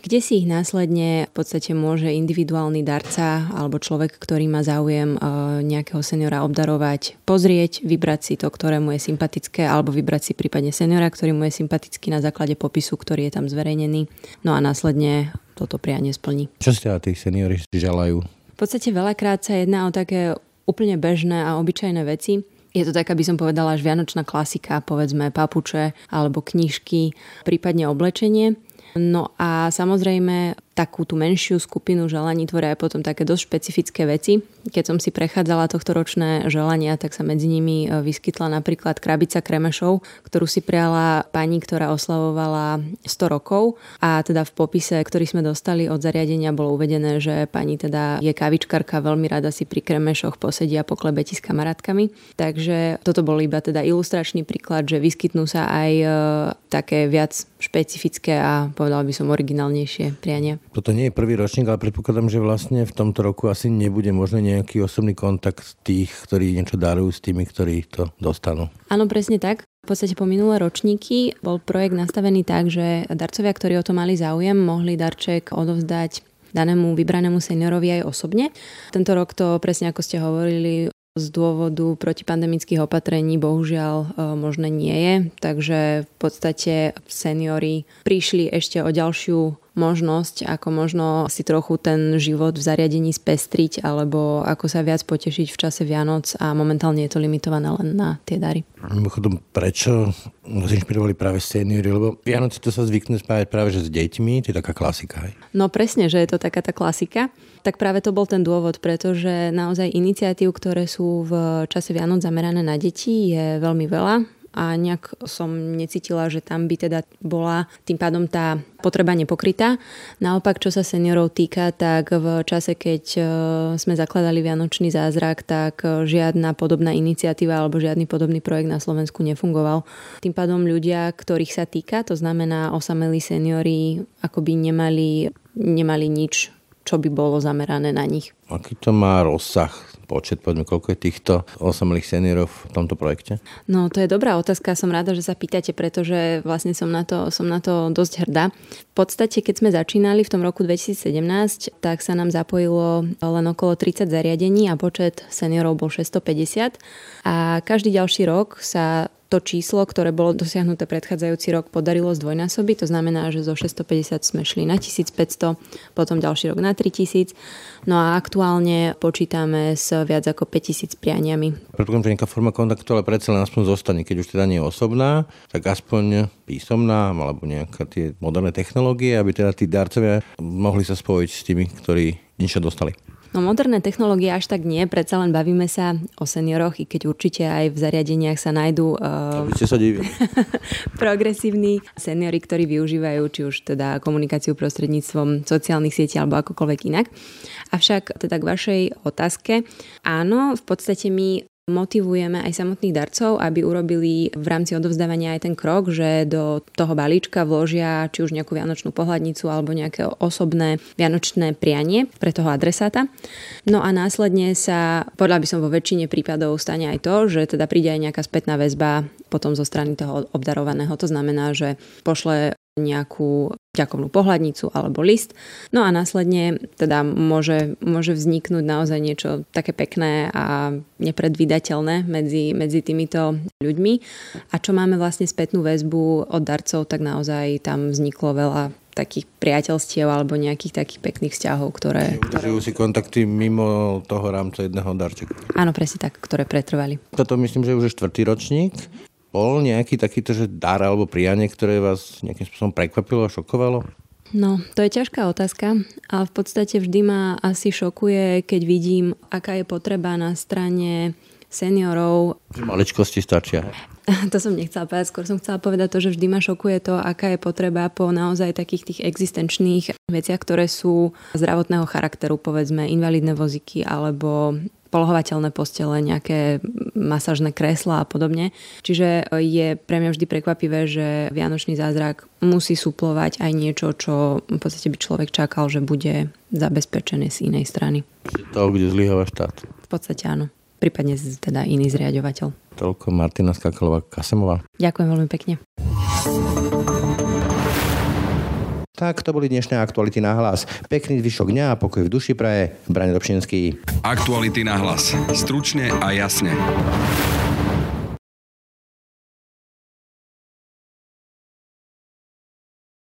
kde si ich následne v podstate môže individuálny darca alebo človek, ktorý má záujem e, nejakého seniora obdarovať, pozrieť, vybrať si to, ktoré mu je sympatické, alebo vybrať si prípadne seniora, ktorý mu je sympatický na základe popisu, ktorý je tam zverejnený. No a následne toto prianie splní. Čo ste tí seniori želajú? Podstate veľakrát sa jedná o také úplne bežné a obyčajné veci. Je to taká, by som povedala, až vianočná klasika, povedzme papuče alebo knižky, prípadne oblečenie. No a samozrejme takú tú menšiu skupinu želaní tvoria aj potom také dosť špecifické veci. Keď som si prechádzala tohto ročné želania, tak sa medzi nimi e, vyskytla napríklad krabica kremešov, ktorú si prijala pani, ktorá oslavovala 100 rokov a teda v popise, ktorý sme dostali od zariadenia, bolo uvedené, že pani teda je kavičkarka, veľmi rada si pri kremešoch posedia po klebeti s kamarátkami. Takže toto bol iba teda ilustračný príklad, že vyskytnú sa aj e, také viac špecifické a povedal by som originálnejšie priania. Toto nie je prvý ročník, ale predpokladám, že vlastne v tomto roku asi nebude možný nejaký osobný kontakt tých, ktorí niečo darujú s tými, ktorí to dostanú. Áno, presne tak. V podstate po minulé ročníky bol projekt nastavený tak, že darcovia, ktorí o to mali záujem, mohli darček odovzdať danému vybranému seniorovi aj osobne. Tento rok to presne ako ste hovorili, z dôvodu protipandemických opatrení bohužiaľ e, možné nie je, takže v podstate seniory prišli ešte o ďalšiu možnosť, ako možno si trochu ten život v zariadení spestriť alebo ako sa viac potešiť v čase Vianoc a momentálne je to limitované len na tie dary. Mimochodom, prečo vás inšpirovali práve seniory? Lebo Vianoci to sa zvykne spájať práve že s deťmi, to je taká klasika. Hej? No presne, že je to taká tá klasika. Tak práve to bol ten dôvod, pretože naozaj iniciatív, ktoré sú v čase Vianoc zamerané na deti, je veľmi veľa a nejak som necítila, že tam by teda bola tým pádom tá potreba nepokrytá. Naopak, čo sa seniorov týka, tak v čase, keď e, sme zakladali Vianočný zázrak, tak e, žiadna podobná iniciatíva alebo žiadny podobný projekt na Slovensku nefungoval. Tým pádom ľudia, ktorých sa týka, to znamená osamelí seniori, akoby nemali, nemali nič čo by bolo zamerané na nich. Aký to má rozsah, počet, poďme, koľko je týchto osamelých seniorov v tomto projekte? No, to je dobrá otázka, som rada, že sa pýtate, pretože vlastne som na to, som na to dosť hrdá. V podstate, keď sme začínali v tom roku 2017, tak sa nám zapojilo len okolo 30 zariadení a počet seniorov bol 650 a každý ďalší rok sa to číslo, ktoré bolo dosiahnuté predchádzajúci rok, podarilo zdvojnásobiť. To znamená, že zo 650 sme šli na 1500, potom ďalší rok na 3000. No a aktuálne počítame s viac ako 5000 prianiami. Predpokladám, že nejaká forma kontaktu, ale predsa len aspoň zostane. Keď už teda nie je osobná, tak aspoň písomná, alebo nejaké tie moderné technológie, aby teda tí darcovia mohli sa spojiť s tými, ktorí niečo dostali. No moderné technológie až tak nie, predsa len bavíme sa o senioroch, i keď určite aj v zariadeniach sa nájdú uh, sa progresívni seniori, ktorí využívajú či už teda komunikáciu prostredníctvom sociálnych sietí alebo akokoľvek inak. Avšak teda k vašej otázke, áno, v podstate my motivujeme aj samotných darcov, aby urobili v rámci odovzdávania aj ten krok, že do toho balíčka vložia či už nejakú vianočnú pohľadnicu alebo nejaké osobné vianočné prianie pre toho adresáta. No a následne sa, podľa by som vo väčšine prípadov stane aj to, že teda príde aj nejaká spätná väzba potom zo strany toho obdarovaného. To znamená, že pošle nejakú ďakovnú pohľadnicu alebo list. No a následne teda môže, môže vzniknúť naozaj niečo také pekné a nepredvídateľné medzi, medzi týmito ľuďmi. A čo máme vlastne spätnú väzbu od darcov, tak naozaj tam vzniklo veľa takých priateľstiev alebo nejakých takých pekných vzťahov, ktoré... Udržujú si kontakty mimo toho rámca jedného darčeka. Áno, presne tak, ktoré pretrvali. Toto myslím, že už je štvrtý ročník. Bol nejaký takýto, že dar alebo prianie, ktoré vás nejakým spôsobom prekvapilo a šokovalo? No, to je ťažká otázka, ale v podstate vždy ma asi šokuje, keď vidím, aká je potreba na strane seniorov. Maličkosti stačia. To som nechcela povedať, skôr som chcela povedať to, že vždy ma šokuje to, aká je potreba po naozaj takých tých existenčných veciach, ktoré sú zdravotného charakteru, povedzme invalidné voziky alebo polohovateľné postele, nejaké masažné kresla a podobne. Čiže je pre mňa vždy prekvapivé, že Vianočný zázrak musí suplovať aj niečo, čo v podstate by človek čakal, že bude zabezpečené z inej strany. To, kde zlyháva štát. V podstate áno. Prípadne teda iný zriadovateľ. Toľko Martina Skakalová Kasemová. Ďakujem veľmi pekne. Tak to boli dnešné aktuality na hlas. Pekný zvyšok dňa a pokoj v duši praje. Brane Dobšinský. Aktuality na hlas. Stručne a jasne.